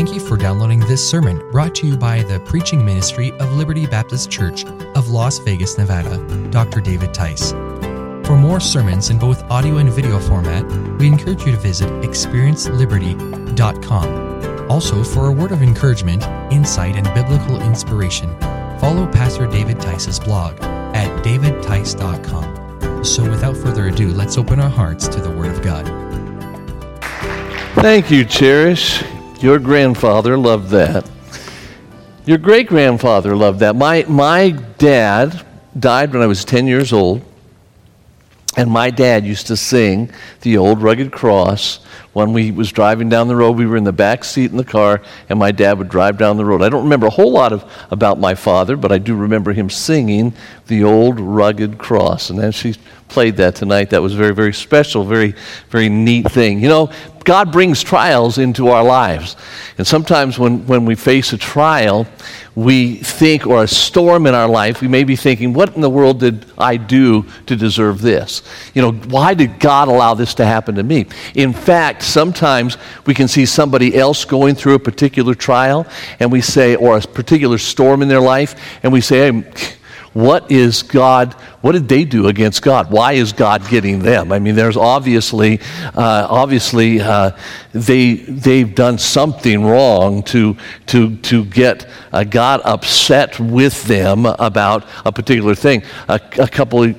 Thank you for downloading this sermon brought to you by the preaching ministry of Liberty Baptist Church of Las Vegas, Nevada, Dr. David Tice. For more sermons in both audio and video format, we encourage you to visit experienceliberty.com. Also, for a word of encouragement, insight, and biblical inspiration, follow Pastor David Tice's blog at davidtice.com. So, without further ado, let's open our hearts to the Word of God. Thank you, Cherish. Your grandfather loved that. Your great grandfather loved that. My, my dad died when I was 10 years old, and my dad used to sing the old rugged cross when we was driving down the road we were in the back seat in the car and my dad would drive down the road i don't remember a whole lot of about my father but i do remember him singing the old rugged cross and as she played that tonight that was very very special very very neat thing you know God brings trials into our lives. And sometimes when, when we face a trial, we think, or a storm in our life, we may be thinking, what in the world did I do to deserve this? You know, why did God allow this to happen to me? In fact, sometimes we can see somebody else going through a particular trial, and we say, or a particular storm in their life, and we say, hey, what is God, what did they do against God? Why is God getting them? I mean, there's obviously, uh, obviously, uh, they, they've done something wrong to, to, to get uh, God upset with them about a particular thing. A, a couple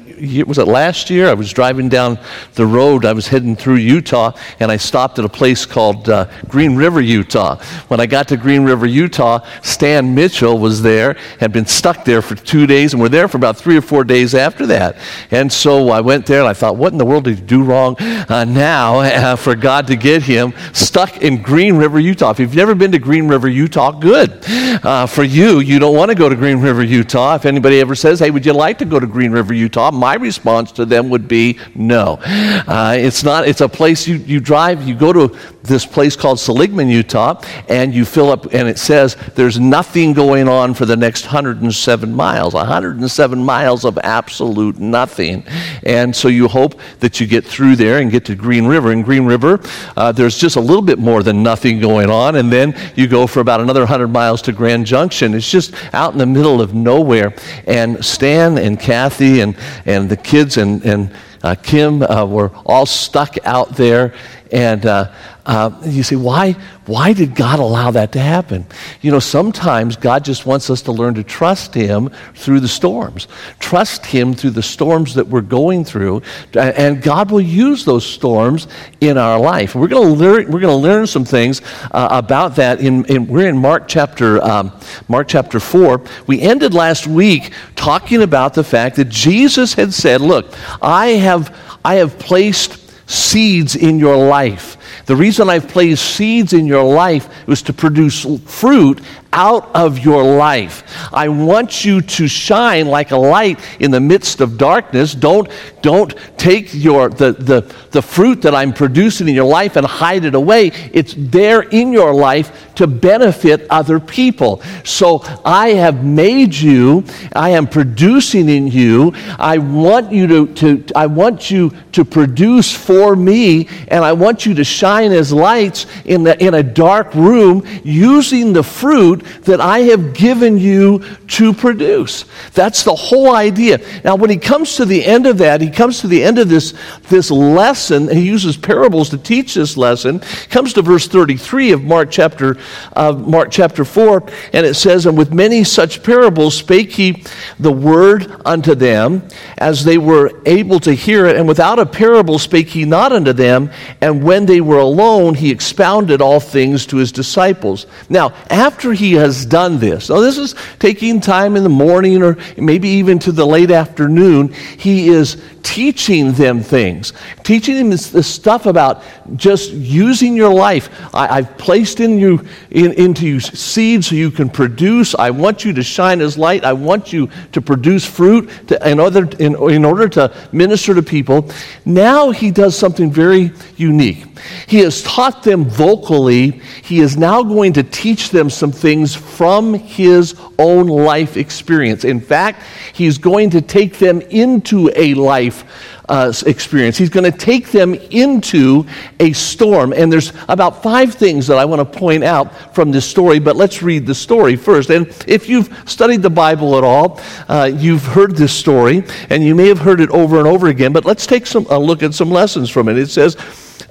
was it last year? I was driving down the road. I was heading through Utah, and I stopped at a place called uh, Green River, Utah. When I got to Green River, Utah, Stan Mitchell was there, had been stuck there for two days, and we're there for about three or four days after that. And so I went there, and I thought, what in the world did he do wrong uh, now uh, for God to get him stuck in Green River, Utah? If you've never been to Green River, Utah, good. Uh, for you, you don't want to go to Green River, Utah. If anybody ever says, hey, would you like to go to Green River, Utah? My my response to them would be no. Uh, it's not, it's a place you, you drive, you go to this place called Seligman, Utah, and you fill up, and it says there's nothing going on for the next 107 miles. 107 miles of absolute nothing. And so you hope that you get through there and get to Green River. In Green River, uh, there's just a little bit more than nothing going on, and then you go for about another 100 miles to Grand Junction. It's just out in the middle of nowhere. And Stan and Kathy and, and and the kids and, and uh, Kim uh, were all stuck out there. And uh, uh, you say, why, why did God allow that to happen? You know, sometimes God just wants us to learn to trust Him through the storms. Trust Him through the storms that we're going through, and God will use those storms in our life. We're going to learn. We're going to learn some things uh, about that. In, in, we're in Mark chapter um, Mark chapter four. We ended last week talking about the fact that Jesus had said, "Look, I have I have placed." seeds in your life. The reason I've placed seeds in your life was to produce fruit out of your life. I want you to shine like a light in the midst of darkness. Don't, don't take your, the, the, the fruit that I'm producing in your life and hide it away. It's there in your life to benefit other people. So I have made you, I am producing in you. I want you to, to I want you to produce for me, and I want you to shine as lights in, the, in a dark room using the fruit that I have given you to produce. That's the whole idea. Now, when he comes to the end of that, he comes to the end of this, this lesson, he uses parables to teach this lesson. Comes to verse 33 of Mark chapter, uh, Mark chapter 4, and it says, And with many such parables spake he the word unto them, as they were able to hear it, and without a parable spake he not unto them, and when they were alone, he expounded all things to his disciples. Now, after he has done this, now this is taking time in the morning or maybe even to the late afternoon, he is teaching them things, teaching them this, this stuff about just using your life. I, have placed in you in, into you seed so you can produce. I want you to shine as light. I want you to produce fruit to, in, order, in, in order to minister to people. Now he does something very unique. He has taught them vocally. He is now going to teach them some things from his own life experience. In fact, he's going to take them into a life uh, experience. He's going to take them into a storm. And there's about five things that I want to point out from this story, but let's read the story first. And if you've studied the Bible at all, uh, you've heard this story, and you may have heard it over and over again, but let's take some, a look at some lessons from it. It says,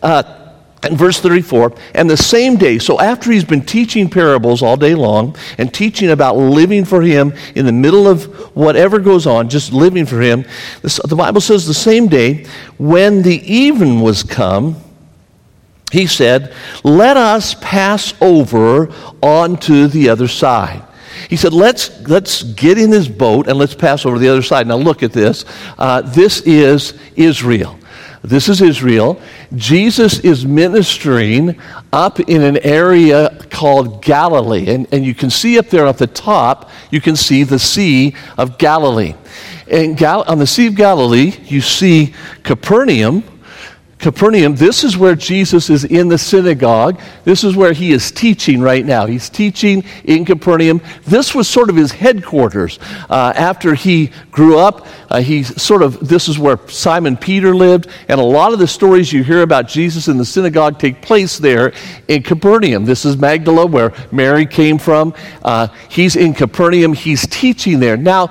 uh, in verse 34, and the same day, so after he's been teaching parables all day long and teaching about living for him in the middle of whatever goes on, just living for him, the Bible says the same day, when the even was come, he said, Let us pass over onto the other side. He said, let's, let's get in this boat and let's pass over the other side. Now, look at this. Uh, this is Israel. This is Israel. Jesus is ministering up in an area called Galilee. And, and you can see up there at the top, you can see the Sea of Galilee. And Gal- on the Sea of Galilee, you see Capernaum, Capernaum, this is where Jesus is in the synagogue. This is where he is teaching right now. He's teaching in Capernaum. This was sort of his headquarters. Uh, after he grew up, uh, he sort of, this is where Simon Peter lived. And a lot of the stories you hear about Jesus in the synagogue take place there in Capernaum. This is Magdala, where Mary came from. Uh, he's in Capernaum. He's teaching there. Now,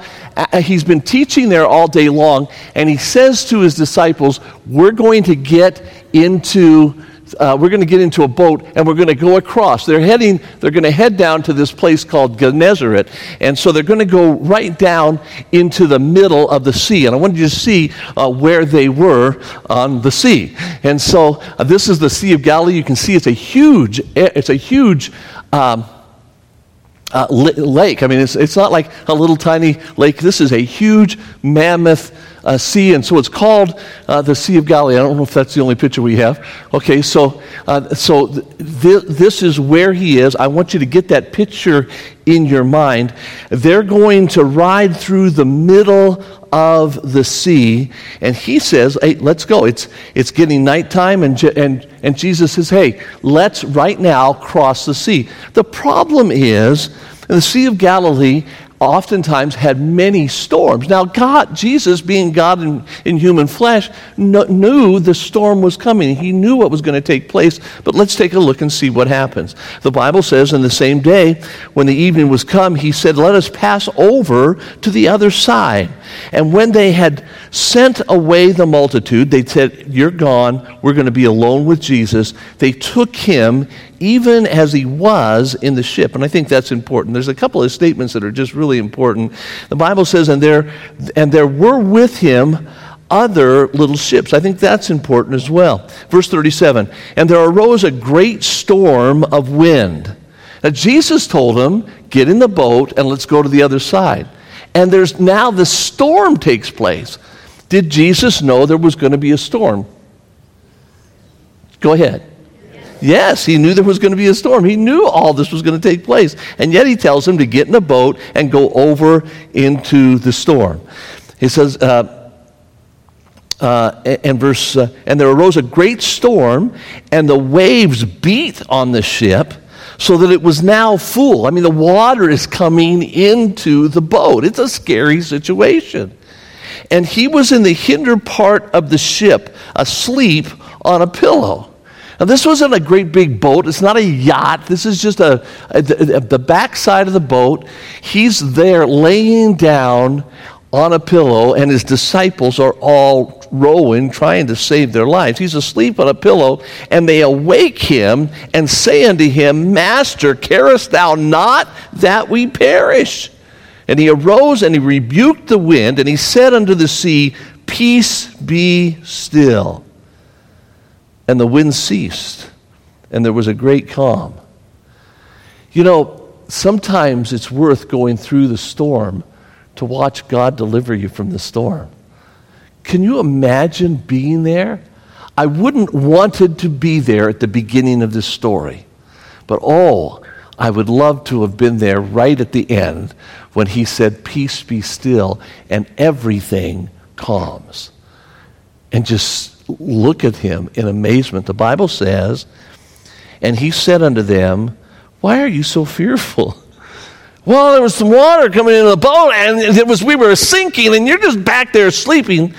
he's been teaching there all day long, and he says to his disciples, We're going to get get into uh, we're going to get into a boat and we're going to go across. They're heading, they're going to head down to this place called Gennesaret. And so they're going to go right down into the middle of the sea. And I wanted you to see uh, where they were on the sea. And so uh, this is the Sea of Galilee. You can see it's a huge, it's a huge, um, uh, lake. I mean, it's, it's not like a little tiny lake. This is a huge, mammoth uh, sea, and so it's called uh, the Sea of Galilee. I don't know if that's the only picture we have. Okay, so, uh, so th- this is where he is. I want you to get that picture in your mind. They're going to ride through the middle of the sea, and he says, Hey, let's go. It's, it's getting nighttime, and, and, and Jesus says, Hey, let's right now cross the sea. The problem is, the Sea of Galilee oftentimes had many storms. Now, God, Jesus, being God in, in human flesh, knew the storm was coming. He knew what was going to take place. But let's take a look and see what happens. The Bible says, in the same day, when the evening was come, he said, Let us pass over to the other side. And when they had sent away the multitude, they said, You're gone. We're going to be alone with Jesus. They took him even as he was in the ship. And I think that's important. There's a couple of statements that are just really important. The Bible says, and there, and there were with him other little ships. I think that's important as well. Verse 37 And there arose a great storm of wind. Now, Jesus told them, Get in the boat and let's go to the other side. And there's now the storm takes place. Did Jesus know there was going to be a storm? Go ahead. Yes, he knew there was going to be a storm. He knew all this was going to take place. And yet he tells him to get in a boat and go over into the storm. He says, uh, uh, and verse, uh, and there arose a great storm, and the waves beat on the ship so that it was now full. I mean, the water is coming into the boat. It's a scary situation. And he was in the hinder part of the ship, asleep on a pillow. Now, this wasn't a great big boat. It's not a yacht. This is just a, a, a the back side of the boat. He's there laying down on a pillow, and his disciples are all rowing, trying to save their lives. He's asleep on a pillow, and they awake him and say unto him, Master, carest thou not that we perish? And he arose and he rebuked the wind, and he said unto the sea, Peace be still. And the wind ceased, and there was a great calm. You know, sometimes it's worth going through the storm to watch God deliver you from the storm. Can you imagine being there? I wouldn't wanted to be there at the beginning of this story. But oh, I would love to have been there right at the end when he said, Peace be still, and everything calms. And just look at him in amazement. The Bible says, And he said unto them, Why are you so fearful? Well, there was some water coming into the boat, and it was we were sinking, and you're just back there sleeping.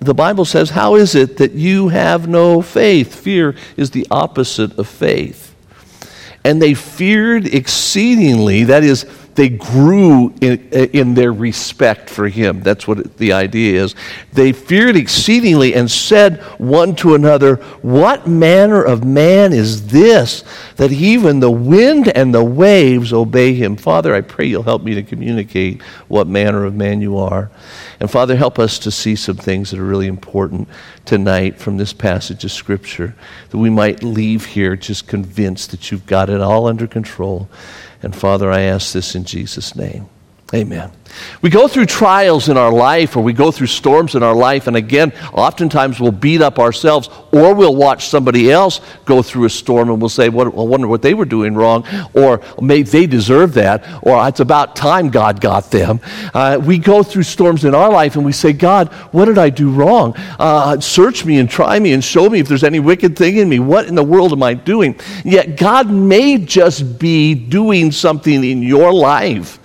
the Bible says, How is it that you have no faith? Fear is the opposite of faith. And they feared exceedingly, that is, they grew in, in, their respect for him. That's what the idea is. They feared exceedingly and said one to another, What manner of man is this that even the wind and the waves obey him? Father, I pray you'll help me to communicate what manner of man you are. And Father, help us to see some things that are really important tonight from this passage of Scripture, that we might leave here just convinced that you've got it all under control and Father, I ask this in Jesus' name. Amen. We go through trials in our life or we go through storms in our life, and again, oftentimes we'll beat up ourselves or we'll watch somebody else go through a storm and we'll say, well, I wonder what they were doing wrong, or maybe they deserve that, or it's about time God got them. Uh, we go through storms in our life and we say, God, what did I do wrong? Uh, search me and try me and show me if there's any wicked thing in me. What in the world am I doing? Yet God may just be doing something in your life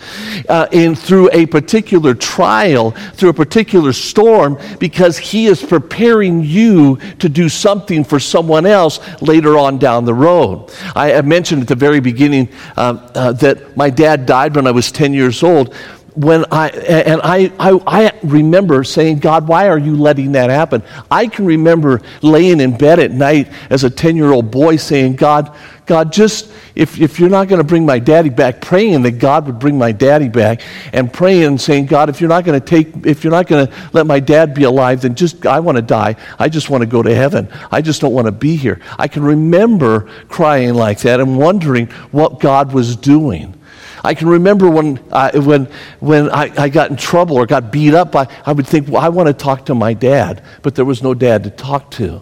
uh, in, through a particular trial, through a particular storm, because He is preparing you to do something for someone else later on down the road. I, mentioned at the very beginning uh, uh, that my dad died when I was 10 years old when I, and I, I, I, remember saying, God, why are you letting that happen? I can remember laying in bed at night as a 10 year old boy saying, God, God, just, if, if you're not going to bring my daddy back, praying that God would bring my daddy back, and praying and saying, God, if you're not going to take, if you're not going to let my dad be alive, then just, I want to die. I just want to go to heaven. I just don't want to be here. I can remember crying like that and wondering what God was doing. I can remember when, I, when, when I, I got in trouble or got beat up, I, I would think, well, I want to talk to my dad, but there was no dad to talk to.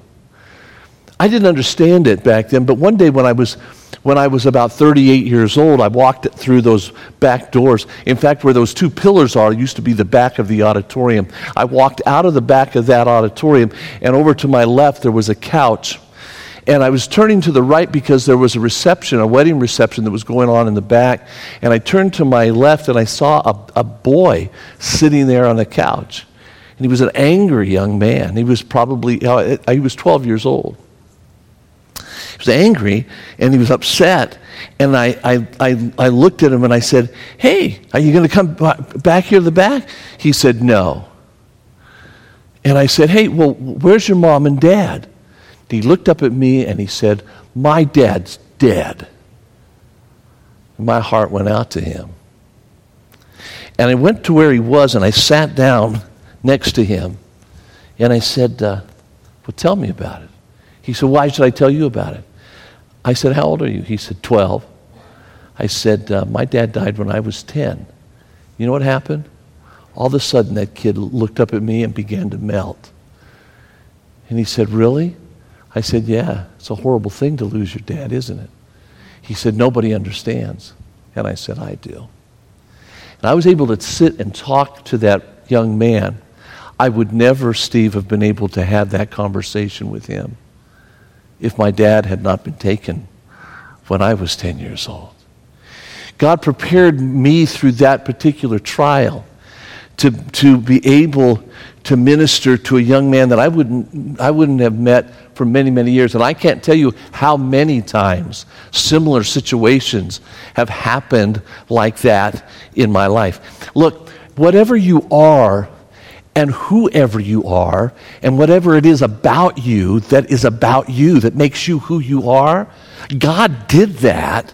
I didn't understand it back then, but one day when I was when I was about 38 years old, I walked through those back doors. In fact, where those two pillars are used to be the back of the auditorium. I walked out of the back of that auditorium, and over to my left, there was a couch and I was turning to the right because there was a reception, a wedding reception that was going on in the back. And I turned to my left and I saw a, a boy sitting there on a couch. And he was an angry young man. He was probably, uh, he was 12 years old. He was angry and he was upset. And I, I, I, I looked at him and I said, Hey, are you going to come back here to the back? He said, No. And I said, Hey, well, where's your mom and dad? He looked up at me and he said, My dad's dead. My heart went out to him. And I went to where he was and I sat down next to him. And I said, uh, Well, tell me about it. He said, Why should I tell you about it? I said, How old are you? He said, 12. I said, uh, My dad died when I was 10. You know what happened? All of a sudden, that kid looked up at me and began to melt. And he said, Really? I said, Yeah, it's a horrible thing to lose your dad, isn't it? He said, Nobody understands. And I said, I do. And I was able to sit and talk to that young man. I would never, Steve, have been able to have that conversation with him if my dad had not been taken when I was 10 years old. God prepared me through that particular trial to, to be able to minister to a young man that I wouldn't, I wouldn't have met for many, many years. And I can't tell you how many times similar situations have happened like that in my life. Look, whatever you are, and whoever you are, and whatever it is about you that is about you, that makes you who you are, God did that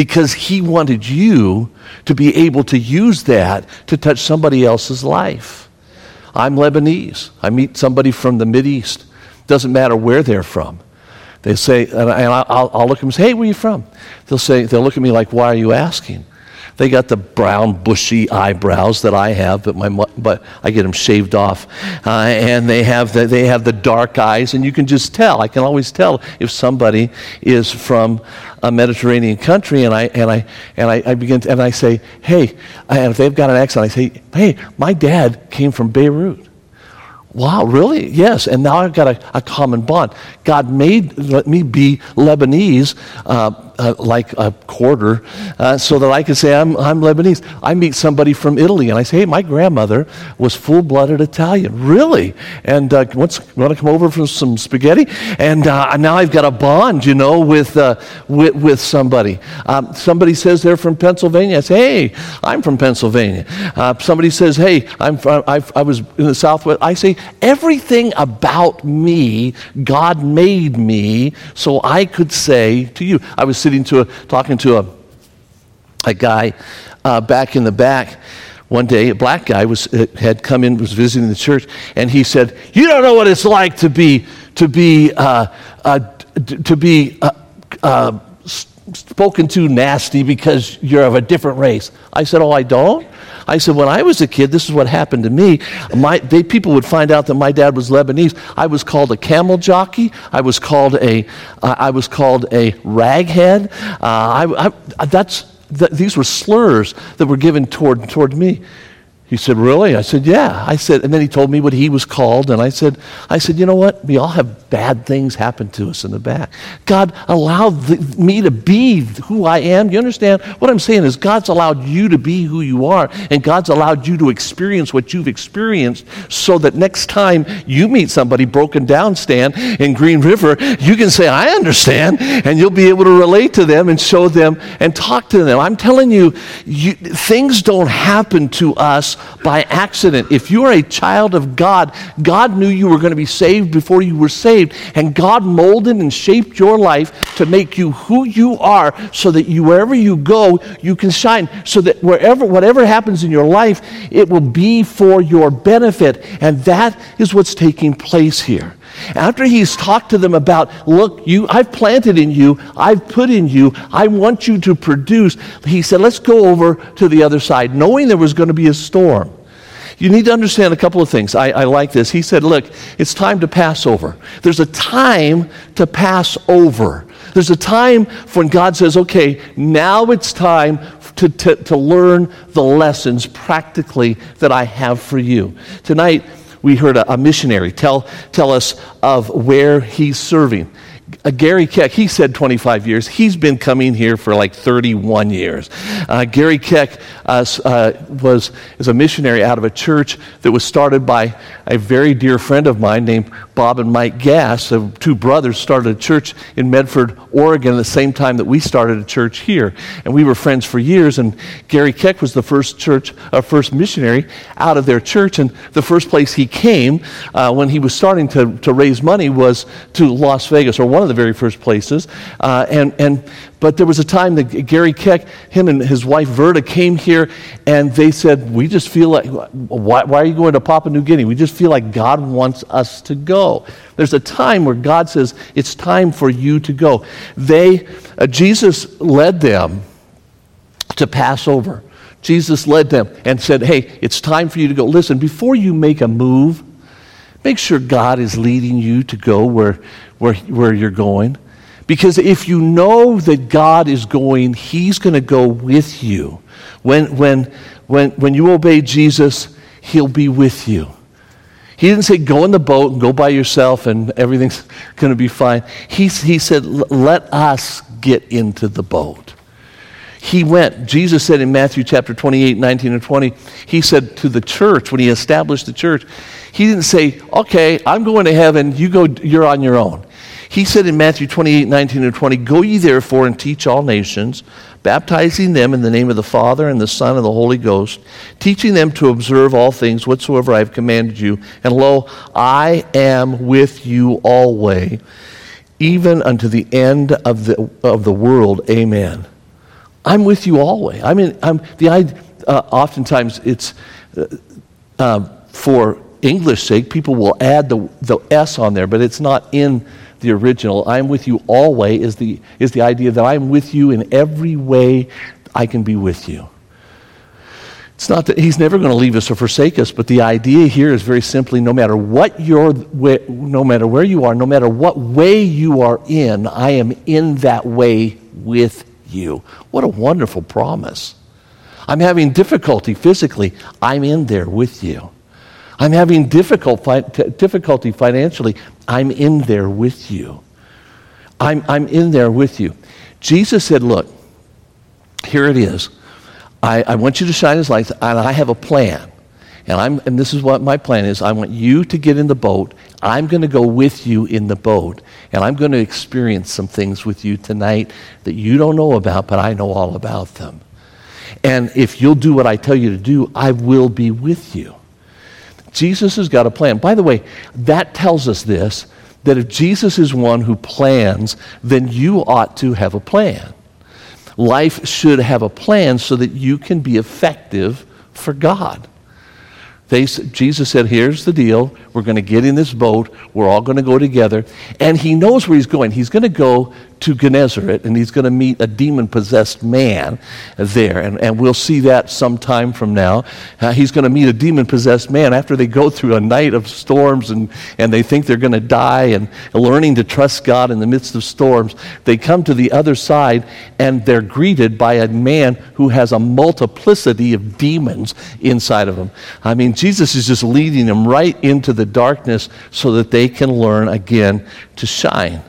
because He wanted you to be able to use that to touch somebody else's life. I'm Lebanese. I meet somebody from the East. Doesn't matter where they're from. They say, and I'll, I'll look at them and say, hey, where are you from? They'll say, they'll look at me like, why are you asking? They got the brown, bushy eyebrows that I have, but, my, but I get them shaved off. Uh, and they have, the, they have the dark eyes, and you can just tell. I can always tell if somebody is from a Mediterranean country, and I, and I, and I, I begin to, and I say, hey, and if they've got an accent, I say, hey, my dad came from Beirut. Wow, really? Yes. And now I've got a, a common bond. God made let me be Lebanese uh, uh, like a quarter uh, so that I could say I'm, I'm Lebanese. I meet somebody from Italy and I say, hey, my grandmother was full blooded Italian. Really? And uh, want to come over for some spaghetti? And uh, now I've got a bond, you know, with, uh, with, with, somebody. Um, somebody says they're from Pennsylvania. I say, hey, I'm from Pennsylvania. Uh, somebody says, hey, I'm from, i I was in the Southwest. I say, everything about me, God made me so I could say to you. I was sitting to a, talking to a, a guy uh, back in the back. One day a black guy was, uh, had come in was visiting the church and he said you don't know what it's like to be to be uh, uh, to be uh, uh, spoken to nasty because you're of a different race i said oh i don't I said, when I was a kid, this is what happened to me. My, they, people would find out that my dad was Lebanese. I was called a camel jockey. I was called a, uh, I was called a raghead. Uh, I, I, that's, these were slurs that were given toward, toward me. He said, Really? I said, Yeah. I said, and then he told me what he was called, and I said, I said, you know what? We all have bad things happen to us in the back. God allowed the, me to be who I am. You understand? What I'm saying is God's allowed you to be who you are, and God's allowed you to experience what you've experienced so that next time you meet somebody broken down, Stan, in Green River, you can say, I understand, and you'll be able to relate to them and show them and talk to them. I'm telling you, you things don't happen to us by accident. If you are a child of God, God knew you were going to be saved before you were saved, and God molded and shaped your life to make you who you are so that you, wherever you go, you can shine. So that wherever, whatever happens in your life, it will be for your benefit. And that is what's taking place here. After he's talked to them about, look, you, I've planted in you, I've put in you, I want you to produce, he said, let's go over to the other side, knowing there was going to be a storm. You need to understand a couple of things. I, I like this. He said, look, it's time to pass over. There's a time to pass over. There's a time when God says, okay, now it's time to, to, to learn the lessons practically that I have for you. Tonight, we heard a, a missionary tell, tell us of where he's serving. Uh, Gary Keck, he said 25 years. He's been coming here for like 31 years. Uh, Gary Keck uh, uh, was is a missionary out of a church that was started by a very dear friend of mine named Bob and Mike Gass. Uh, two brothers started a church in Medford, Oregon, at the same time that we started a church here, and we were friends for years. And Gary Keck was the first church, uh, first missionary out of their church, and the first place he came uh, when he was starting to, to raise money was to Las Vegas, or one of the very first places. and and but there was a time that Gary Keck, him and his wife Verda came here and they said, We just feel like, why, why, are you going to Papua New Guinea? We just feel like God wants us to go. There's a time where God says, It's time for you to go. They, uh, Jesus led them to pass over. Jesus led them and said, Hey, it's time for you to go. Listen, before you make a move, make sure God is leading you to go where, where, where you're going. Because if you know that God is going, He's going to go with you. When, when, when, when you obey Jesus, He'll be with you. He didn't say, go in the boat and go by yourself and everything's going to be fine. He, he said, let us get into the boat. He went. Jesus said in Matthew chapter 28, 19 and 20, he said to the church, when he established the church, he didn't say, okay, I'm going to heaven, you go, you're on your own. He said in Matthew 28 19 and 20, Go ye therefore and teach all nations, baptizing them in the name of the Father and the Son and the Holy Ghost, teaching them to observe all things whatsoever I have commanded you. And lo, I am with you always, even unto the end of the, of the world. Amen. I'm with you always. I mean, I'm, the, uh, oftentimes it's uh, uh, for English sake, people will add the, the S on there, but it's not in the original. I'm with you always is the, is the idea that I'm with you in every way I can be with you. It's not that he's never going to leave us or forsake us, but the idea here is very simply no matter what you're, no matter where you are, no matter what way you are in, I am in that way with you. What a wonderful promise. I'm having difficulty physically, I'm in there with you. I'm having difficult fi- difficulty financially. I'm in there with you. I'm, I'm in there with you. Jesus said, Look, here it is. I, I want you to shine his light, and I have a plan. And, I'm, and this is what my plan is. I want you to get in the boat. I'm going to go with you in the boat. And I'm going to experience some things with you tonight that you don't know about, but I know all about them. And if you'll do what I tell you to do, I will be with you. Jesus has got a plan. By the way, that tells us this that if Jesus is one who plans, then you ought to have a plan. Life should have a plan so that you can be effective for God. They, Jesus said, Here's the deal. We're going to get in this boat. We're all going to go together. And he knows where he's going. He's going to go to Gennesaret and he's going to meet a demon possessed man there. And, and we'll see that sometime from now. Uh, he's going to meet a demon possessed man after they go through a night of storms and, and they think they're going to die and learning to trust God in the midst of storms. They come to the other side and they're greeted by a man who has a multiplicity of demons inside of him. I mean, Jesus is just leading them right into the darkness so that they can learn again to shine.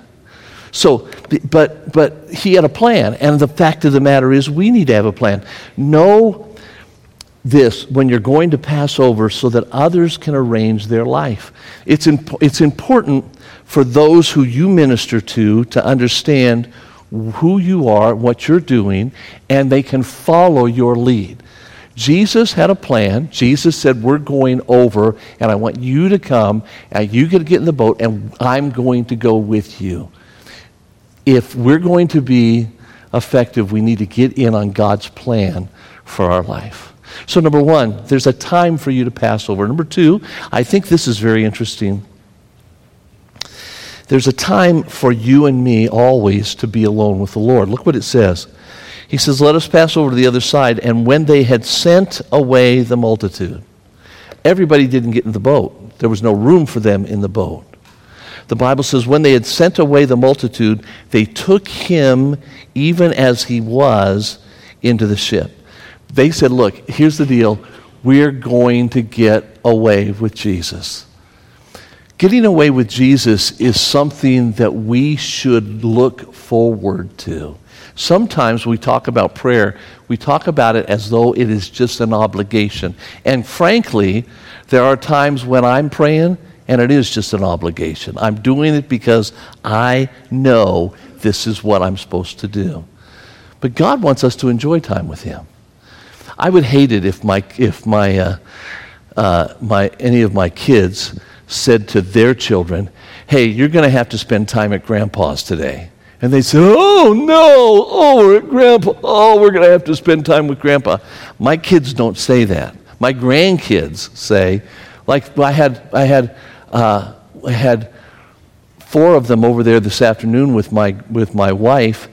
So, but, but he had a plan. And the fact of the matter is, we need to have a plan. Know this when you're going to pass over so that others can arrange their life. It's, imp- it's important for those who you minister to to understand who you are, what you're doing, and they can follow your lead. Jesus had a plan. Jesus said, We're going over, and I want you to come, and you can get in the boat, and I'm going to go with you if we're going to be effective, we need to get in on God's plan for our life. So, number one, there's a time for you to pass over. Number two, I think this is very interesting. There's a time for you and me always to be alone with the Lord. Look what it says. He says, Let us pass over to the other side. And when they had sent away the multitude, everybody didn't get in the boat. There was no room for them in the boat the Bible says, when they had sent away the multitude, they took him even as he was into the ship. They said, Look, here's the deal. We're going to get away with Jesus. Getting away with Jesus is something that we should look forward to. Sometimes we talk about prayer, we talk about it as though it is just an obligation. And frankly, there are times when I'm praying and it is just an obligation. I'm doing it because I know this is what I'm supposed to do. But God wants us to enjoy time with Him. I would hate it if my, if my, uh, uh, my, any of my kids said to their children, hey, you're going to have to spend time at grandpa's today. And they say, oh, no, oh, we're at grandpa. Oh, we're going to have to spend time with grandpa. My kids don't say that. My grandkids say, like I had, I had uh, had four of them over there this afternoon with my, with my wife,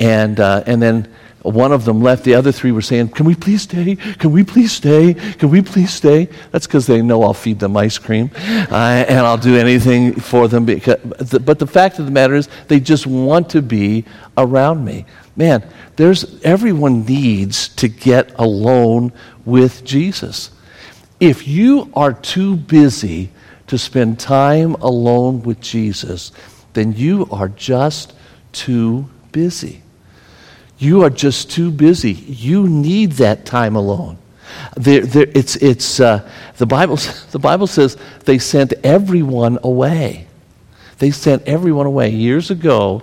and, uh, and then one of them left. The other three were saying, Can we please stay? Can we please stay? Can we please stay? That's because they know I'll feed them ice cream uh, and I'll do anything for them. Because, but the fact of the matter is, they just want to be around me. Man, there's, everyone needs to get alone with Jesus. If you are too busy to spend time alone with Jesus, then you are just too busy. You are just too busy. You need that time alone. It's, it's, uh, the, Bible, the Bible says they sent everyone away. They sent everyone away. Years ago,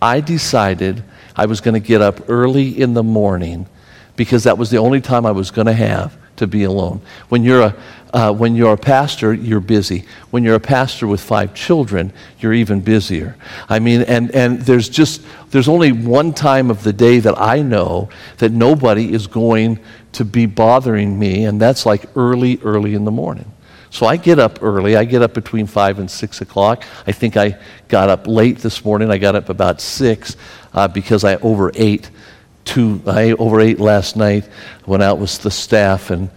I decided I was going to get up early in the morning because that was the only time I was going to have to be alone. When you're a, uh, when you're a pastor, you're busy. When you're a pastor with five children, you're even busier. I mean, and, and there's just, there's only one time of the day that I know that nobody is going to be bothering me, and that's like early, early in the morning. So I get up early. I get up between 5 and 6 o'clock. I think I got up late this morning. I got up about 6 uh, because I overate. Two, I overate last night. Went out with the staff and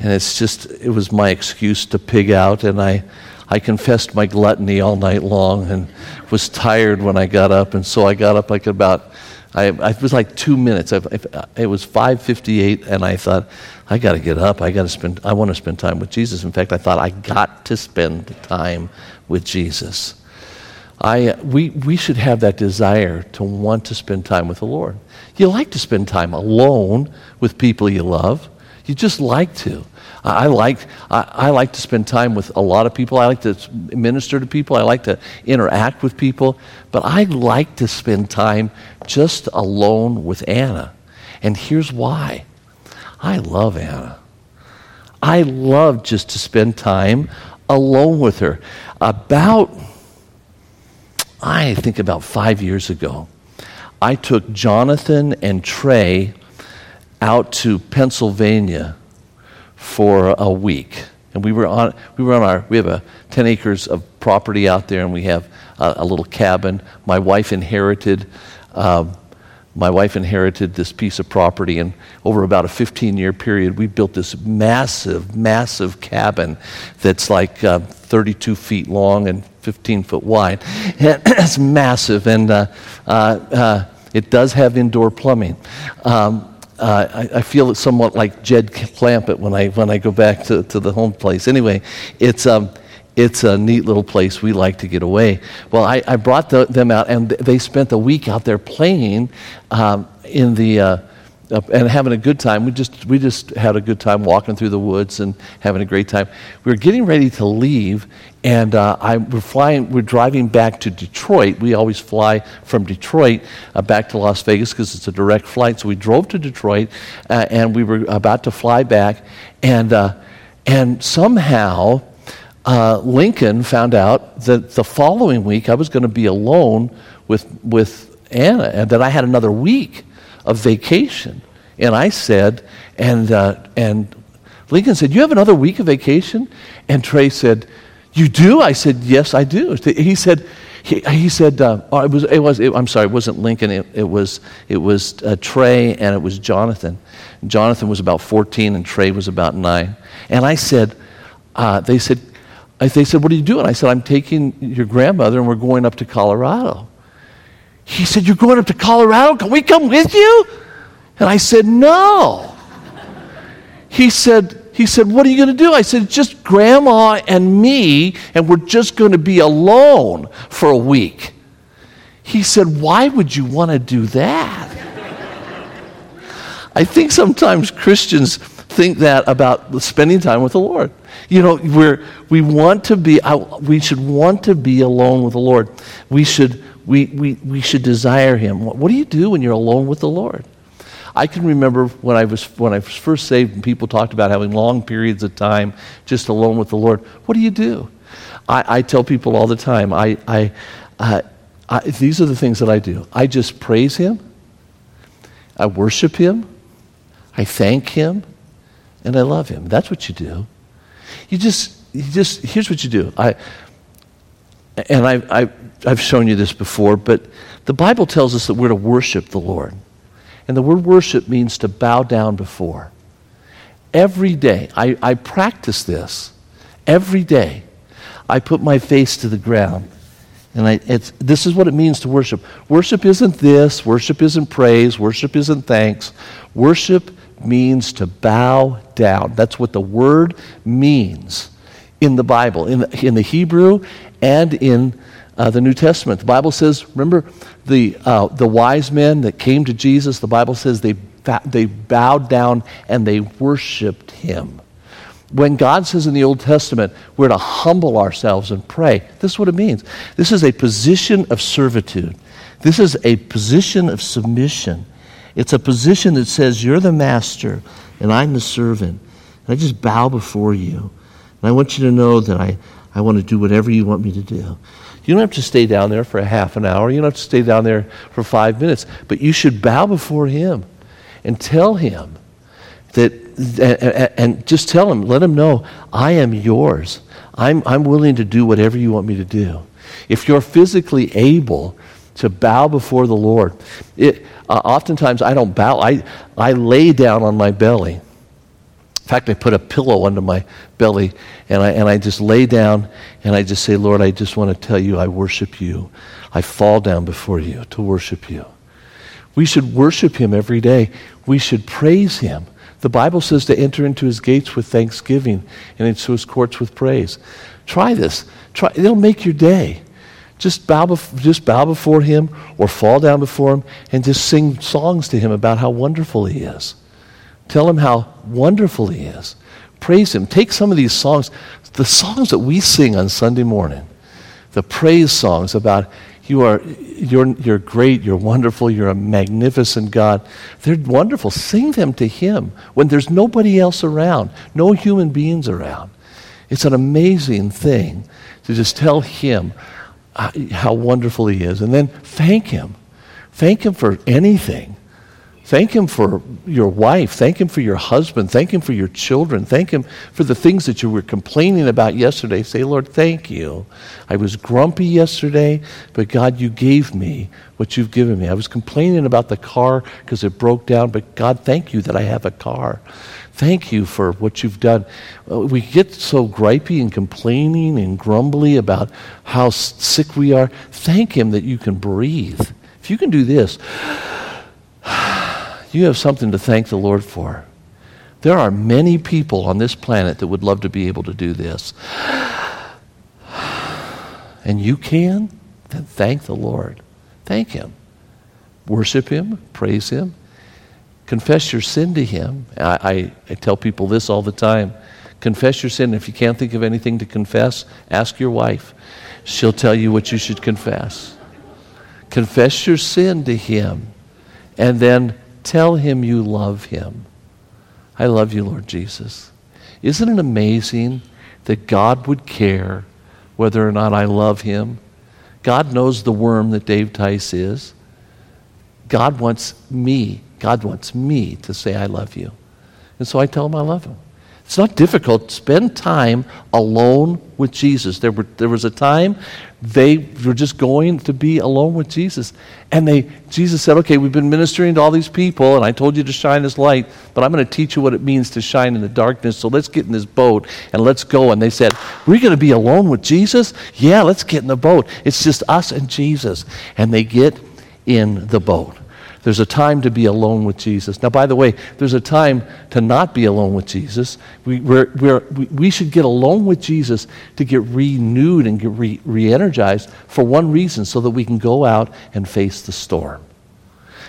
and it's just, it was my excuse to pig out. And I, I confessed my gluttony all night long and was tired when I got up. And so I got up like about, I, I was like two minutes. I, uh, it was 5.58 and I thought, I got to get up. I got to spend, I want to spend time with Jesus. In fact, I thought I got to spend time with Jesus. I, we, we should have that desire to want to spend time with the Lord. You like to spend time alone with people you love. You just like to. I, like, I, I, like to spend time with a lot of people. I like to minister to people. I like to interact with people. But I like to spend time just alone with Anna. And here's why I love Anna. I love just to spend time alone with her. About I think about five years ago, I took Jonathan and Trey out to Pennsylvania for a week. And we were on, we were on our, we have a 10 acres of property out there and we have a, a little cabin. My wife inherited, um, my wife inherited this piece of property and over about a 15 year period, we built this massive, massive cabin that's like uh, 32 feet long and 15 foot wide. it's massive, and uh, uh, uh, it does have indoor plumbing. Um, uh, I, I, feel it somewhat like Jed Clampett when I, when I go back to, to the home place. Anyway, it's, um, it's a neat little place. We like to get away. Well, I, I brought the, them out, and they spent a week out there playing um, in the uh, uh, and having a good time. We just, we just had a good time walking through the woods and having a great time. We were getting ready to leave, and uh, I, we're flying, we're driving back to Detroit. We always fly from Detroit uh, back to Las Vegas because it's a direct flight. So we drove to Detroit, uh, and we were about to fly back, and, uh, and somehow uh, Lincoln found out that the following week I was going to be alone with, with Anna, and that I had another week of vacation. And I said, and, uh, and Lincoln said, You have another week of vacation? And Trey said, You do? I said, Yes, I do. He said, he, he said, uh, oh, it was, it was it, I'm sorry, it wasn't Lincoln, it, it was, it was uh, Trey and it was Jonathan. Jonathan was about 14 and Trey was about 9. And I said, uh, they said, they said, What are you doing? I said, I'm taking your grandmother and we're going up to Colorado. He said, You're going up to Colorado? Can we come with you? And I said, No. He said, he said, What are you going to do? I said, Just grandma and me, and we're just going to be alone for a week. He said, Why would you want to do that? I think sometimes Christians think that about spending time with the Lord. You know, we're, we want to be, we should want to be alone with the Lord. We should we, we, we should desire Him. What, do you do when you're alone with the Lord? I can remember when I was when I was first saved and people talked about having long periods of time just alone with the Lord. What do you do? I, I tell people all the time. I, I, uh, I, these are the things that I do. I just praise Him. I worship Him. I thank Him, and I love Him. That's what you do. You just you just here's what you do. I and I, I I've shown you this before, but the Bible tells us that we're to worship the Lord. And the word worship means to bow down before. Every day, I, I practice this. Every day, I put my face to the ground. And I, this is what it means to worship. Worship isn't this, worship isn't praise, worship isn't thanks. Worship means to bow down. That's what the word means in the Bible, in the, in the Hebrew and in uh, the New Testament. The Bible says, remember the, uh, the wise men that came to Jesus? The Bible says they, they bowed down and they worshiped him. When God says in the Old Testament, we're to humble ourselves and pray, this is what it means. This is a position of servitude, this is a position of submission. It's a position that says, You're the master and I'm the servant. And I just bow before you. And I want you to know that I, I want to do whatever you want me to do. You don't have to stay down there for a half an hour. You don't have to stay down there for five minutes. But you should bow before Him and tell Him that, and just tell Him, let Him know, I am yours. I'm, I'm willing to do whatever you want me to do. If you're physically able to bow before the Lord, it, uh, oftentimes I don't bow, I, I lay down on my belly in fact, I put a pillow under my belly and I, and I just lay down and I just say, Lord, I just want to tell you I worship you. I fall down before you to worship you. We should worship him every day. We should praise him. The Bible says to enter into his gates with thanksgiving and into his courts with praise. Try this. Try, it'll make your day. Just bow, bef- just bow before Him or fall down before Him and just sing songs to Him about how wonderful He is. Tell Him how wonderful He is. Praise Him. Take some of these songs, the songs that we sing on Sunday morning, the praise songs about you are you're, you're great, you're wonderful, you're a magnificent God. They're wonderful. Sing them to Him when there's nobody else around, no human beings around. It's an amazing thing to just tell Him how wonderful He is and then thank Him. Thank Him for anything. Thank Him for your wife. Thank Him for your husband. Thank Him for your children. Thank Him for the things that you were complaining about yesterday. Say, Lord, thank you. I was grumpy yesterday, but God, you gave me what you've given me. I was complaining about the car because it broke down, but God, thank you that I have a car. Thank you for what you've done. We get so gripey and complaining and grumbly about how sick we are. Thank Him that you can breathe. If you can do this, you have something to thank the Lord for. There are many people on this planet that would love to be able to do this. And you can? Then thank the Lord. Thank Him. Worship Him, praise Him, confess your sin to Him. I, I, I, tell people this all the time confess your sin. If you can't think of anything to confess, ask your wife. She'll tell you what you should confess. Confess your sin to Him, and then Tell him you love him. I love you, Lord Jesus. Isn't it amazing that God would care whether or not I love him? God knows the worm that Dave Teis is. God wants me, God wants me to say, I love you. And so I tell him I love him. It's not difficult. Spend time alone with Jesus. There, were, there was a time they were just going to be alone with Jesus. And they, Jesus said, Okay, we've been ministering to all these people, and I told you to shine this light, but I'm going to teach you what it means to shine in the darkness. So let's get in this boat and let's go. And they said, We're going to be alone with Jesus? Yeah, let's get in the boat. It's just us and Jesus. And they get in the boat. There's a time to be alone with Jesus. Now, by the way, there's a time to not be alone with Jesus. We, we're, we're, we, should get alone with Jesus to get renewed and get re energized for one reason so that we can go out and face the storm.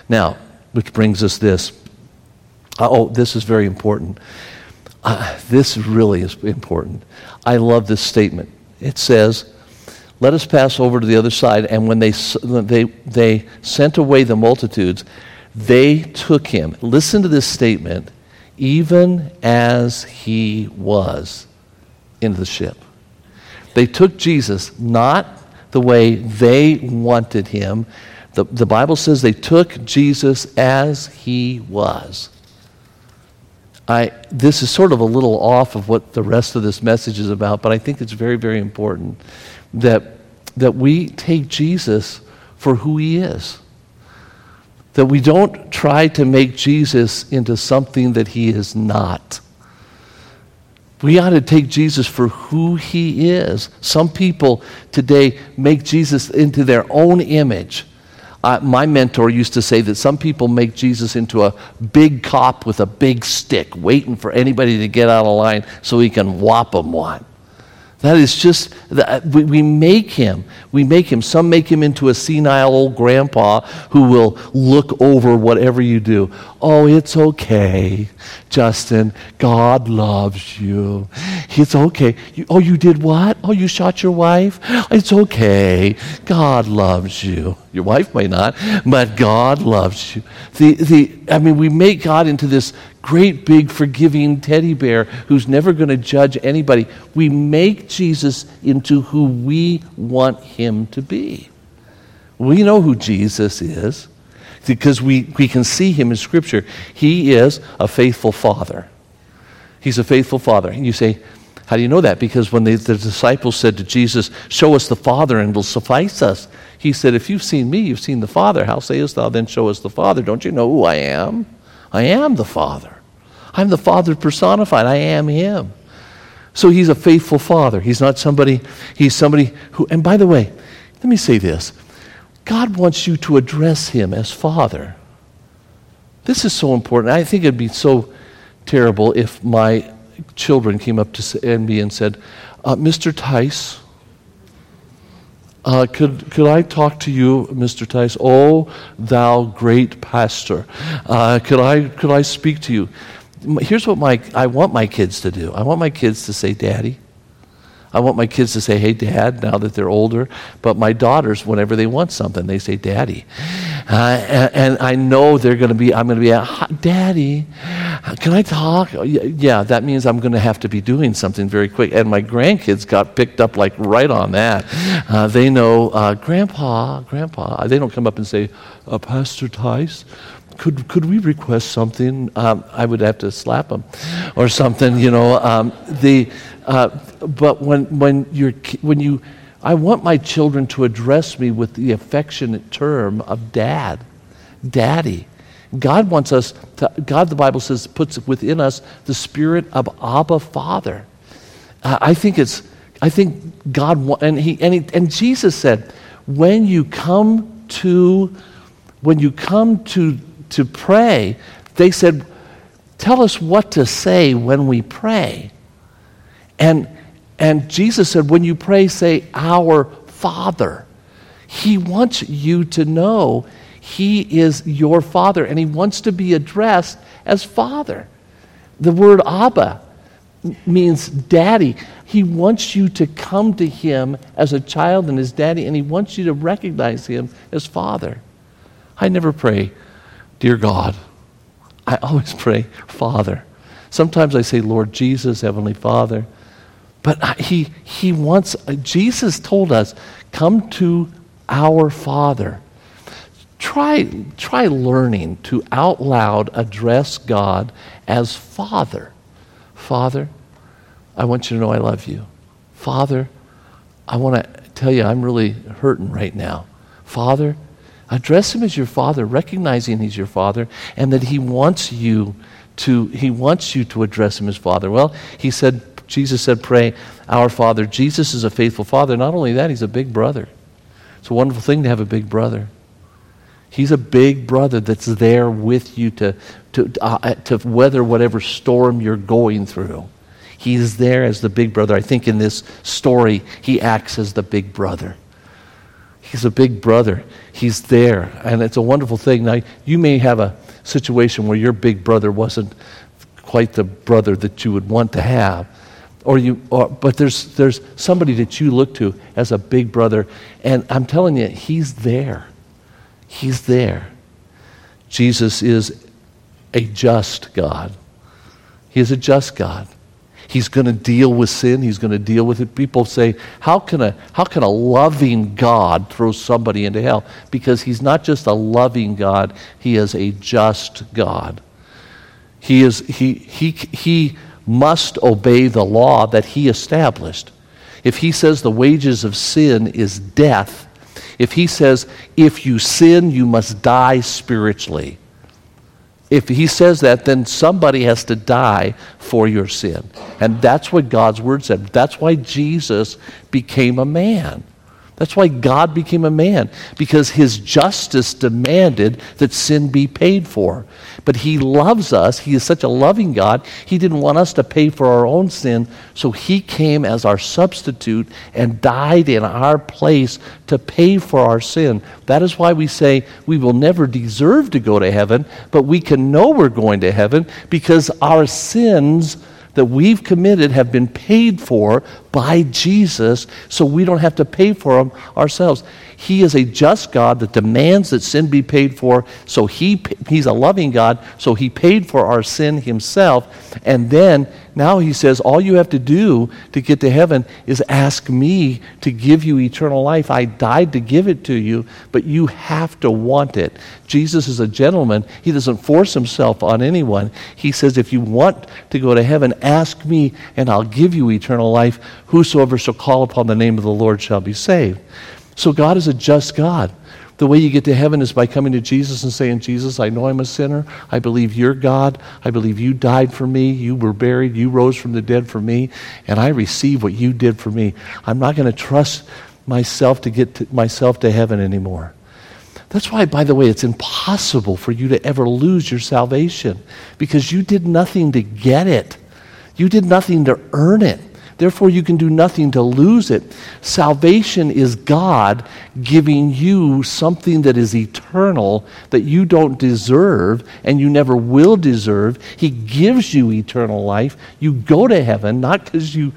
Now, which brings us this. Oh, this is very important. Uh, this really is important. I love this statement. It says, let us pass over to the other side. And when they, they, they sent away the multitudes, they took him. Listen to this statement even as he was into the ship. They took Jesus not the way they wanted him. The, the Bible says they took Jesus as he was. I, this is sort of a little off of what the rest of this message is about, but I think it's very, very important that, that we take Jesus for who he is. That we don't try to make Jesus into something that he is not. We ought to take Jesus for who he is. Some people today make Jesus into their own image. Uh, my mentor used to say that some people make Jesus into a big cop with a big stick, waiting for anybody to get out of line so he can whop them one. That is just, that uh, we make him. We make him. Some make him into a senile old grandpa who will look over whatever you do. Oh, it's okay, Justin. God loves you. It's okay. Oh, you did what? Oh, you shot your wife? It's okay. God loves you. Your wife may not, but God loves you. The, the, I mean, we make God into this great big forgiving teddy bear who's never going to judge anybody. We make Jesus into who we want him to be. We know who Jesus is because we, we can see him in Scripture. He is a faithful father. He's a faithful father. And you say, how do you know that? Because when the, the disciples said to Jesus, Show us the Father and it will suffice us, he said, If you've seen me, you've seen the Father. How sayest thou then, Show us the Father? Don't you know who I am? I am the Father. I'm the Father personified. I am Him. So He's a faithful Father. He's not somebody, He's somebody who, and by the way, let me say this God wants you to address Him as Father. This is so important. I think it'd be so terrible if my children came up to me and said, uh, Mr. Teis, Uh, could, could I talk to you, Mr. Teis? Oh, thou great pastor. Uh, could, I, could I speak to you? Here's what my, I want my kids to do I want my kids to say, Daddy. I want my kids to say, hey, dad, now that they're older. But my daughters, whenever they want something, they say, daddy. Uh, and, and, I know they're going to be, I'm going to be, at, daddy, can I talk? Yeah, that means I'm going to have to be doing something very quick. And my grandkids got picked up like right on that. Uh, they know, uh, grandpa, grandpa. They don't come up and say, uh, Pastor Teis, could, could we request something? Um, I would have to slap them or something, you know. Um, the, uh, but when, when, you're, when you, I want my children to address me with the affectionate term of dad, daddy. God wants us to, God, the Bible says, puts within us the spirit of Abba Father. Uh, I think it's, I think God, and, he, and, he, and Jesus said, when you come to, when you come to, to pray, they said, tell us what to say when we pray. And, and Jesus said, when you pray, say, Our Father. He wants you to know He is your Father, and He wants to be addressed as Father. The word Abba means daddy. He wants you to come to Him as a child and His daddy, and He wants you to recognize Him as Father. I never pray, Dear God. I always pray, Father. Sometimes I say, Lord Jesus, Heavenly Father. But he, he wants, uh, Jesus told us, come to our Father. Try, try learning to out loud address God as Father. Father, I want you to know I love you. Father, I want to tell you I'm really hurting right now. Father, address him as your father, recognizing he's your father, and that he wants you to he wants you to address him as father. Well, he said, Jesus said, Pray, Our Father. Jesus is a faithful Father. Not only that, He's a big brother. It's a wonderful thing to have a big brother. He's a big brother that's there with you to, to, uh, to weather whatever storm you're going through. He's there as the big brother. I think in this story, he acts as the big brother. He's a big brother. He's there. And it's a wonderful thing. Now, you may have a situation where your big brother wasn't quite the brother that you would want to have or you or, but there's there's somebody that you look to as a big brother and i'm telling you he's there he's there jesus is a just god he is a just god he's going to deal with sin. He's going to deal with it. People say how can a how can a loving god throw somebody into hell? Because he's not just a loving god he is a just god. He is he he he must obey the law that he established. If he says the wages of sin is death, if he says if you sin, you must die spiritually, if he says that, then somebody has to die for your sin. And that's what God's word said. That's why Jesus became a man. That's why God became a man, because his justice demanded that sin be paid for. But he loves us. He is such a loving God. He didn't want us to pay for our own sin, so he came as our substitute and died in our place to pay for our sin. That is why we say we will never deserve to go to heaven, but we can know we're going to heaven because our sins that we've committed have been paid for by Jesus, so we don't have to pay for them ourselves. He is a just God that demands that sin be paid for, so he, He's a loving God, so He paid for our sin Himself. And then now He says, All you have to do to get to heaven is ask me to give you eternal life. I died to give it to you, but you have to want it. Jesus is a gentleman. He doesn't force Himself on anyone. He says, If you want to go to heaven, ask me, and I'll give you eternal life. Whosoever shall call upon the name of the Lord shall be saved. So God is a just God. The way you get to heaven is by coming to Jesus and saying, Jesus, I know I'm a sinner. I believe you're God. I believe you died for me. You were buried. You rose from the dead for me. And I receive what you did for me. I'm not going to trust myself to get to, myself to heaven anymore. That's why, by the way, it's impossible for you to ever lose your salvation because you did nothing to get it. You did nothing to earn it. Therefore, you can do nothing to lose it. Salvation is God giving you something that is eternal that you don't deserve and you never will deserve. He gives you eternal life. You go to heaven not because you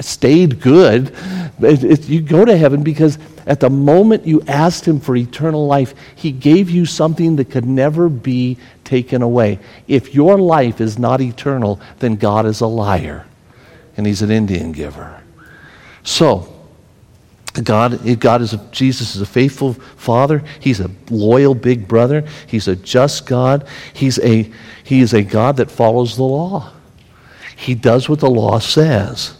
stayed good. It, it, you go to heaven because at the moment you asked Him for eternal life, He gave you something that could never be taken away. If your life is not eternal, then God is a liar and He's an Indian giver. So, God, God is a, Jesus is a faithful father. He's a loyal big brother. He's a just God. He's a, he is a God that follows the law. He does what the law says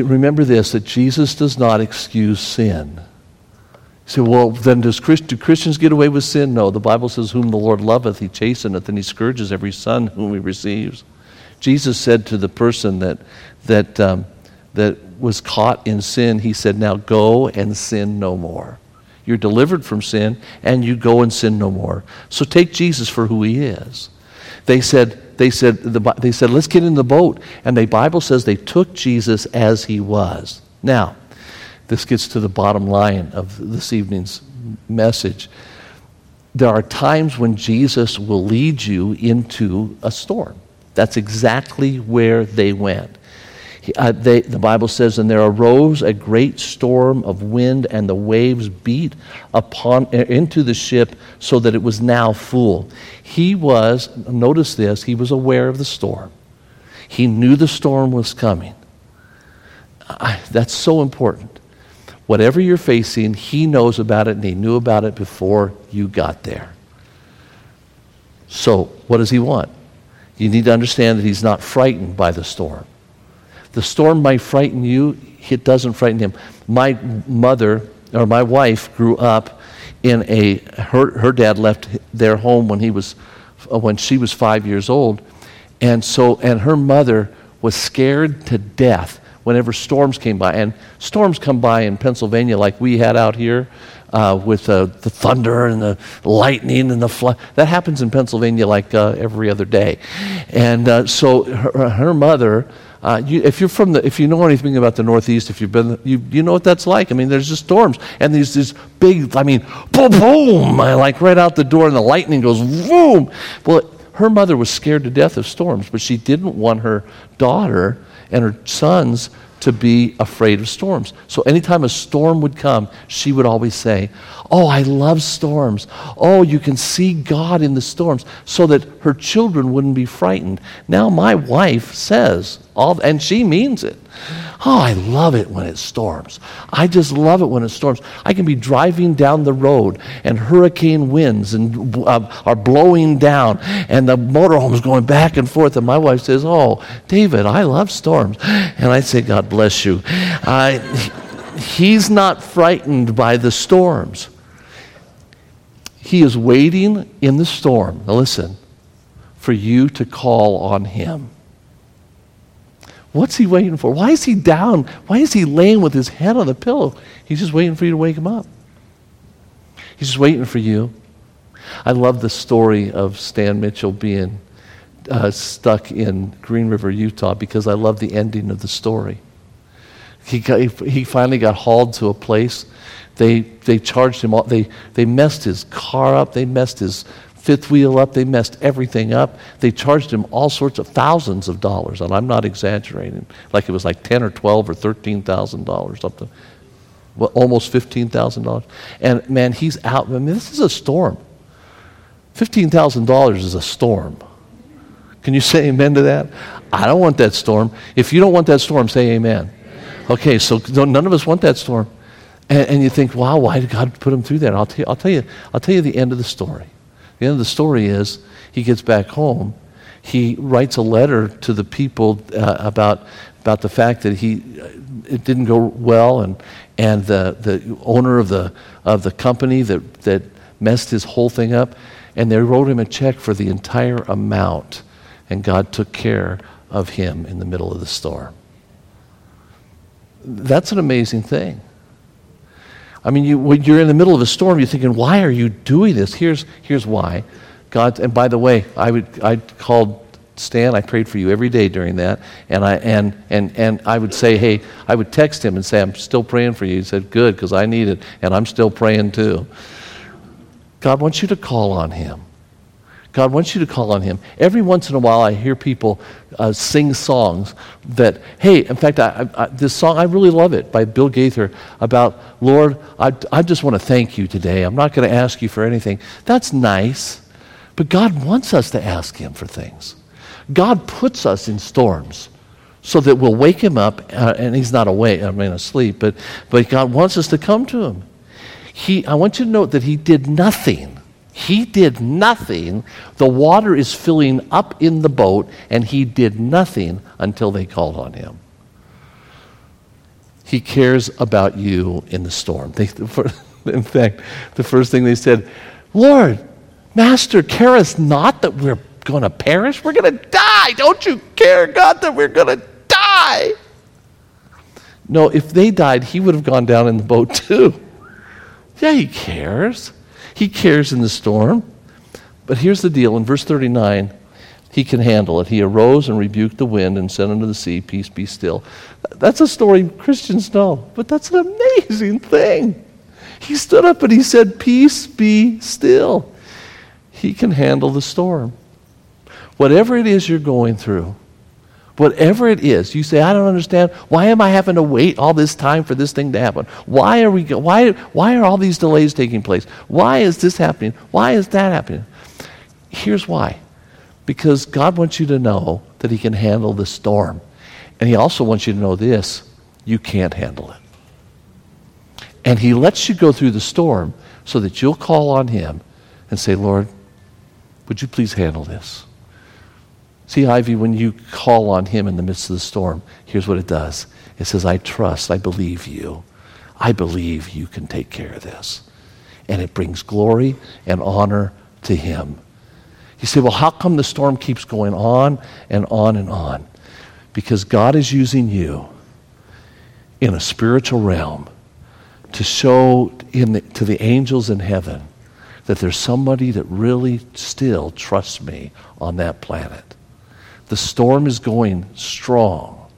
remember this that Jesus does not excuse sin. You say, well, then does Christ, do Christians get away with sin? No. The Bible says, Whom the Lord loveth, he chasteneth, and he scourges every son whom he receives. Jesus said to the person that, that, um, that was caught in sin, He said, Now go and sin no more. You're delivered from sin, and you go and sin no more. So take Jesus for who he is. They said, they said, the, they said, let's get in the boat. And the Bible says they took Jesus as he was. Now, this gets to the bottom line of this evening's message. There are times when Jesus will lead you into a storm. That's exactly where they went. Uh, they, the Bible says, and there arose a great storm of wind, and the waves beat upon uh, into the ship, so that it was now full. He was, notice this, he was aware of the storm. He knew the storm was coming. I, that's so important. Whatever you're facing, he knows about it, and he knew about it before you got there. So, what does he want? You need to understand that he's not frightened by the storm. The storm might frighten you, it doesn't frighten him. My mother, or my wife, grew up in a, her, her dad left their home when, he was, uh, when she was five years old. And so, and her mother was scared to death whenever storms came by. And storms come by in Pennsylvania like we had out here uh, with uh, the thunder and the lightning and the flood. That happens in Pennsylvania like uh, every other day. And uh, so her, her mother uh, you, if you're from the, if you know anything about the Northeast, if you've been, you, you know what that's like. I mean, there's just storms and these these big, I mean, boom, boom, like right out the door, and the lightning goes boom. Well, her mother was scared to death of storms, but she didn't want her daughter and her sons to be afraid of storms. So anytime a storm would come, she would always say, Oh, I love storms. Oh, you can see God in the storms, so that her children wouldn't be frightened. Now, my wife says, all, and she means it. Oh, I love it when it storms. I just love it when it storms. I can be driving down the road and hurricane winds and, uh, are blowing down and the motorhome is going back and forth. And my wife says, Oh, David, I love storms. And I say, God bless you. Uh, he's not frightened by the storms. He is waiting in the storm. Now listen, for you to call on him. What's he waiting for? Why is he down? Why is he laying with his head on the pillow? He's just waiting for you to wake him up. He's just waiting for you. I love the story of Stan Mitchell being uh, stuck in Green River, Utah, because I love the ending of the story. He, got, he finally got hauled to a place. They, they charged him, all, they, they messed his car up, they messed his fifth wheel up. They messed everything up. They charged him all sorts of thousands of dollars, and I'm not exaggerating. Like it was like ten or twelve or thirteen thousand dollars, something. Well, almost fifteen thousand dollars. And man, he's out. I mean, this is a storm. Fifteen thousand dollars is a storm. Can you say amen to that? I don't want that storm. If you don't want that storm, say amen. Okay, so none of us want that storm. And, and you think, wow, why did God put him through that? I'll you, I'll tell you, I'll tell you the end of the story. The end of the story is he gets back home. He writes a letter to the people uh, about, about the fact that he, uh, it didn't go well, and, and the, the owner of the, of the company that, that messed his whole thing up, and they wrote him a check for the entire amount, and God took care of him in the middle of the storm. That's an amazing thing. I mean, you, when you're in the middle of a storm, you're thinking, why are you doing this? Here's, here's why. God, and by the way, I, would, I called Stan, I prayed for you every day during that. And I, and, and, and I would say, hey, I would text him and say, I'm still praying for you. He said, good, because I need it. And I'm still praying too. God wants you to call on him. God wants you to call on Him. Every once in a while, I hear people uh, sing songs that, hey, in fact, I, I, this song, I really love it by Bill Gaither about, Lord, I, I just want to thank you today. I'm not going to ask you for anything. That's nice, but God wants us to ask Him for things. God puts us in storms so that we'll wake him up, uh, and he's not awake, I mean asleep, but, but God wants us to come to him. He, I want you to note that he did nothing. He did nothing. The water is filling up in the boat, and he did nothing until they called on him. He cares about you in the storm. They, in fact, the first thing they said, Lord, Master, care us not that we're going to perish? We're going to die. Don't you care, God, that we're going to die? No, if they died, he would have gone down in the boat too. Yeah, he cares. He cares in the storm. But here's the deal in verse 39, he can handle it. He arose and rebuked the wind and said unto the sea, Peace be still. That's a story Christians know, but that's an amazing thing. He stood up and he said, Peace be still. He can handle the storm. Whatever it is you're going through, whatever it is, you say, I don't understand. Why am I having to wait all this time for this thing to happen? Why are, we, why, why are all these delays taking place? Why is this happening? Why is that happening? Here's why. Because God wants you to know that He can handle the storm. And He also wants you to know this you can't handle it. And He lets you go through the storm so that you'll call on Him and say, Lord, would you please handle this? See, Ivy, when you call on Him in the midst of the storm, here's what it does it says, I trust, I believe you. I believe you can take care of this. And it brings glory and honor to Him. You say, well, how come the storm keeps going on and on and on? Because God is using you in a spiritual realm to show the, to the angels in heaven that there's somebody that really still trusts me on that planet. The storm is going strong,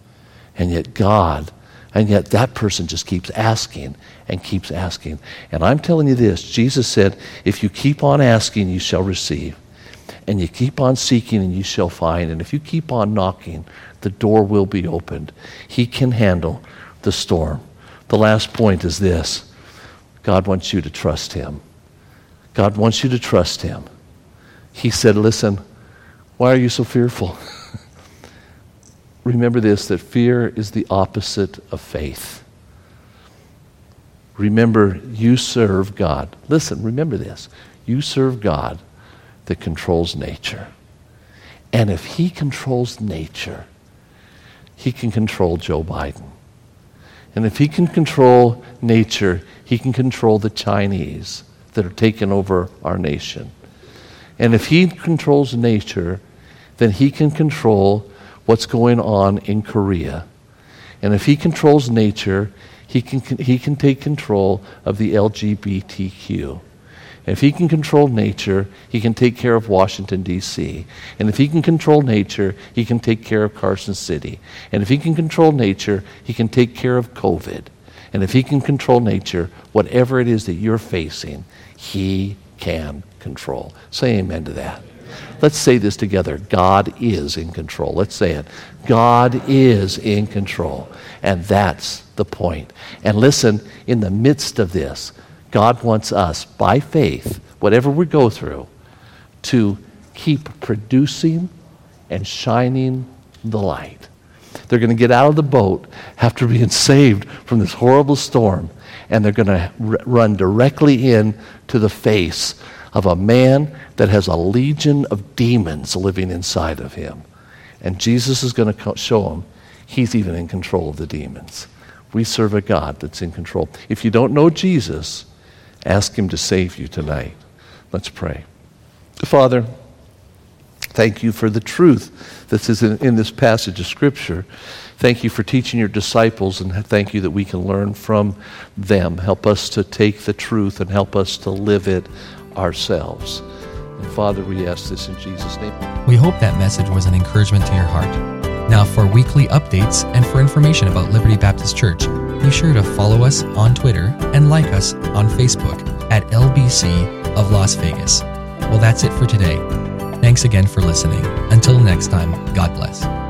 and yet God, and yet that person just keeps asking and keeps asking. And I'm telling you this Jesus said, if you keep on asking, you shall receive. And you keep on seeking, and you shall find. And if you keep on knocking, the door will be opened. He can handle the storm. The last point is this God wants you to trust Him. God wants you to trust Him. He said, Listen, why are you so fearful? remember this that fear is the opposite of faith. Remember, you serve God. Listen, remember this. You serve God that controls nature. And if He controls nature, He can control Joe Biden. And if He can control nature, He can control the Chinese that are taking over our nation. And if He controls nature, then He can control what's going on in Korea. And if he controls nature, he can, he can take control of the LGBTQ. If he can control nature, he can take care of Washington, D.C. And if he can control nature, he can take care of Carson City. And if he can control nature, he can take care of COVID. And if he can control nature, whatever it is that you're facing, he can control. Say amen to that. Let's say this together God is in control. Let's say it. God is in control. And that's the point. And listen, in the midst of this, God wants us, by faith, whatever we go through, to keep producing and shining the light. They're going to get out of the boat after being saved from this horrible storm, and they're going to r- run directly in to the face of a man that has a legion of demons living inside of him. And Jesus is going to show him he's even in control of the demons. We serve a God that's in control. If you don't know Jesus, ask him to save you tonight. Let's pray. Father, thank you for the truth that is in, in this passage of Scripture. Thank you for teaching your disciples, and thank you that we can learn from them. Help us to take the truth and help us to live it ourselves. And Father, we ask this in Jesus' name. We hope that message was an encouragement to your heart. Now, for weekly updates and for information about Liberty Baptist Church, be sure to follow us on Twitter and like us on Facebook at LBC of Las Vegas. Well, that's it for today. Thanks again for listening. Until next time, God bless.